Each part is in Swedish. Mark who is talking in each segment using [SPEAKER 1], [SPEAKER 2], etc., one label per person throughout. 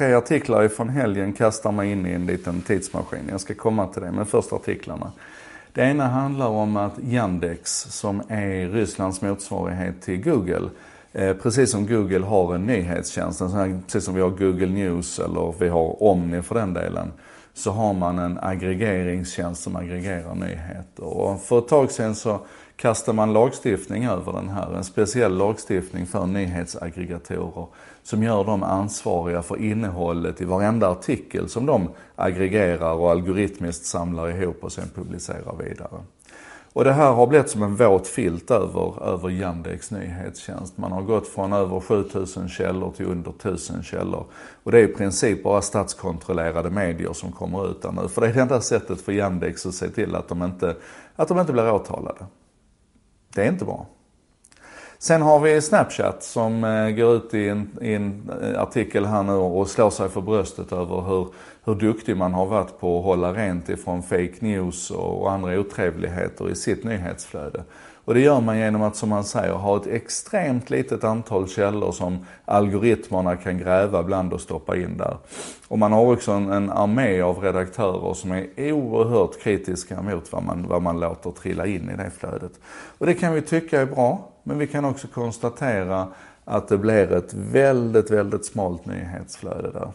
[SPEAKER 1] tre artiklar ifrån helgen kastar mig in i en liten tidsmaskin. Jag ska komma till det, men först artiklarna. Det ena handlar om att Yandex, som är Rysslands motsvarighet till Google, eh, precis som Google har en nyhetstjänst, precis som vi har Google News eller vi har Omni för den delen, så har man en aggregeringstjänst som aggregerar nyheter. Och för ett tag sedan så kastade man lagstiftning över den här, en speciell lagstiftning för nyhetsaggregatorer som gör dem ansvariga för innehållet i varenda artikel som de aggregerar och algoritmiskt samlar ihop och sen publicerar vidare. Och det här har blivit som en våt filt över, över Yandex nyhetstjänst. Man har gått från över 7000 källor till under 1000 källor. Och det är i princip bara statskontrollerade medier som kommer ut där nu. För det är det enda sättet för Yandex att se till att de inte, att de inte blir åtalade. Det är inte bra. Sen har vi Snapchat som eh, går ut i en, i en, eh, artikel här nu och slår sig för bröstet över hur, hur duktig man har varit på att hålla rent ifrån fake news och andra otrevligheter i sitt nyhetsflöde. Och det gör man genom att, som man säger, ha ett extremt litet antal källor som algoritmerna kan gräva bland och stoppa in där. Och man har också en, en armé av redaktörer som är oerhört kritiska mot vad man, vad man låter trilla in i det flödet. Och det kan vi tycka är bra, men vi kan också konstatera att det blir ett väldigt, väldigt smalt nyhetsflöde där.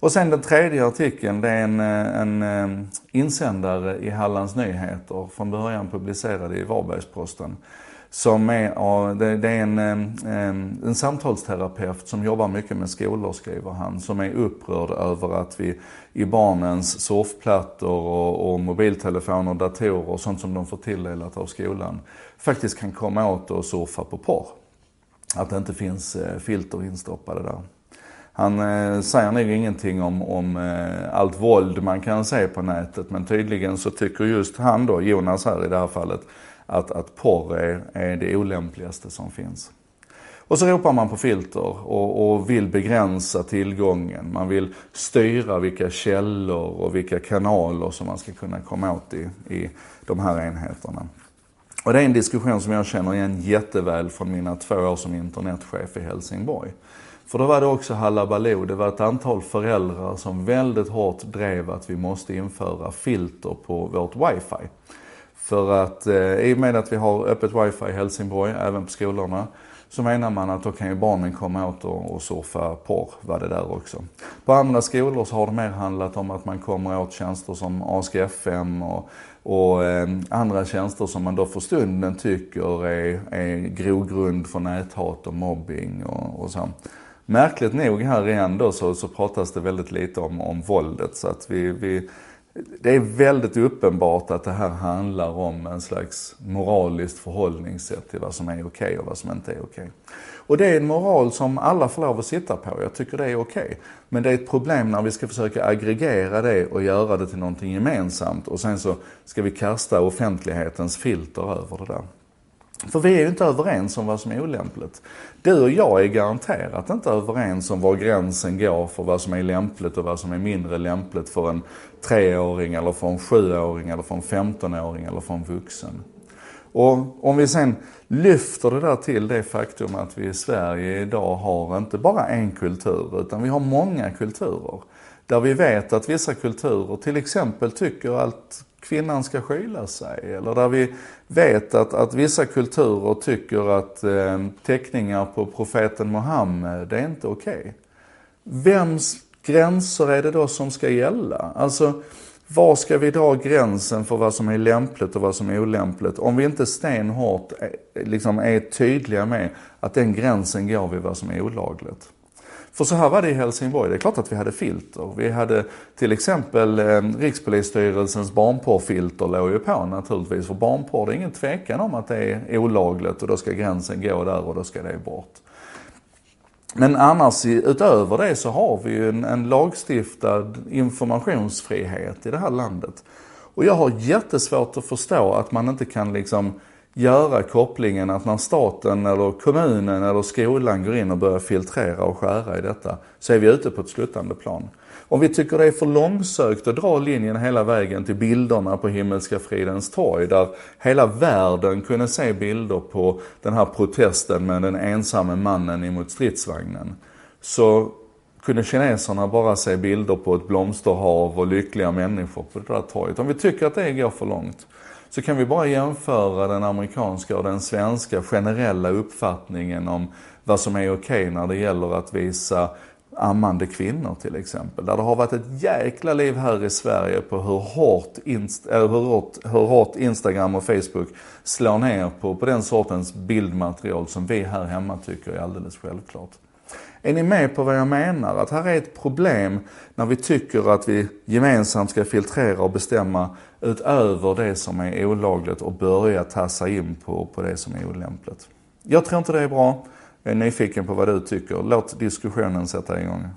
[SPEAKER 1] Och sen den tredje artikeln, det är en, eh, en, eh, insändare i Hallands Nyheter, från början publicerad i Varbergsposten. Som är, det är en, en, en samtalsterapeut som jobbar mycket med skolor, skriver han, som är upprörd över att vi i barnens surfplattor och, och mobiltelefoner, datorer och sånt som de får tilldelat av skolan, faktiskt kan komma åt och surfa på porr. Att det inte finns eh, filter instoppade där. Han eh, säger nog ingenting om, om eh, allt våld man kan se på nätet men tydligen så tycker just han då, Jonas här i det här fallet, att, att porr är, är det olämpligaste som finns. Och så ropar man på filter och, och, vill begränsa tillgången. Man vill styra vilka källor och vilka kanaler som man ska kunna komma åt i, i de här enheterna. Och det är en diskussion som jag känner igen jätteväl från mina två år som internetchef i Helsingborg. För då var det också halabaloo. Det var ett antal föräldrar som väldigt hårt drev att vi måste införa filter på vårt wifi. För att eh, i och med att vi har öppet wifi i Helsingborg, även på skolorna, så menar man att då kan ju barnen komma åt och, och surfa porr, var det där också. På andra skolor så har det mer handlat om att man kommer åt tjänster som AskFM och, och eh, andra tjänster som man då för stunden tycker är, är grogrund för näthat och mobbing och, och så. Märkligt nog här igen då så, så pratas det väldigt lite om, om våldet. Så att vi, vi, det är väldigt uppenbart att det här handlar om en slags moraliskt förhållningssätt till vad som är okej okay och vad som inte är okej. Okay. Och det är en moral som alla får lov att sitta på. Jag tycker det är okej. Okay. Men det är ett problem när vi ska försöka aggregera det och göra det till någonting gemensamt och sen så ska vi kasta offentlighetens filter över det där. För vi är ju inte överens om vad som är olämpligt. Du och jag är garanterat inte överens om var gränsen går för vad som är lämpligt och vad som är mindre lämpligt för en treåring eller för en sjuåring eller för en femtonåring eller för en vuxen. Och om vi sen lyfter det där till det faktum att vi i Sverige idag har inte bara en kultur utan vi har många kulturer. Där vi vet att vissa kulturer till exempel tycker att kvinnan ska skyla sig. Eller där vi vet att, att vissa kulturer tycker att eh, teckningar på profeten Muhammed, det är inte okej. Okay. Vems gränser är det då som ska gälla? Alltså, var ska vi dra gränsen för vad som är lämpligt och vad som är olämpligt? Om vi inte stenhårt eh, liksom är tydliga med att den gränsen går vid vad som är olagligt. För så här var det i Helsingborg. Det är klart att vi hade filter. Vi hade till exempel eh, Rikspolisstyrelsens barnporrfilter låg ju på naturligtvis. För barnporr, det är ingen tvekan om att det är olagligt och då ska gränsen gå där och då ska det bort. Men annars utöver det så har vi ju en, en lagstiftad informationsfrihet i det här landet. Och jag har jättesvårt att förstå att man inte kan liksom göra kopplingen att när staten eller kommunen eller skolan går in och börjar filtrera och skära i detta så är vi ute på ett sluttande plan. Om vi tycker det är för långsökt att dra linjen hela vägen till bilderna på Himmelska fridens torg där hela världen kunde se bilder på den här protesten med den ensamme mannen emot stridsvagnen. Så kunde kineserna bara se bilder på ett blomsterhav och lyckliga människor på det där torget. Om vi tycker att det går för långt så kan vi bara jämföra den amerikanska och den svenska generella uppfattningen om vad som är okej okay när det gäller att visa ammande kvinnor till exempel. Där det har varit ett jäkla liv här i Sverige på hur hårt, inst eh, hur hårt, hur hårt Instagram och Facebook slår ner på, på den sortens bildmaterial som vi här hemma tycker är alldeles självklart. Är ni med på vad jag menar? Att här är ett problem när vi tycker att vi gemensamt ska filtrera och bestämma utöver det som är olagligt och börja tassa in på, på det som är olämpligt. Jag tror inte det är bra. Jag är nyfiken på vad du tycker. Låt diskussionen sätta igång.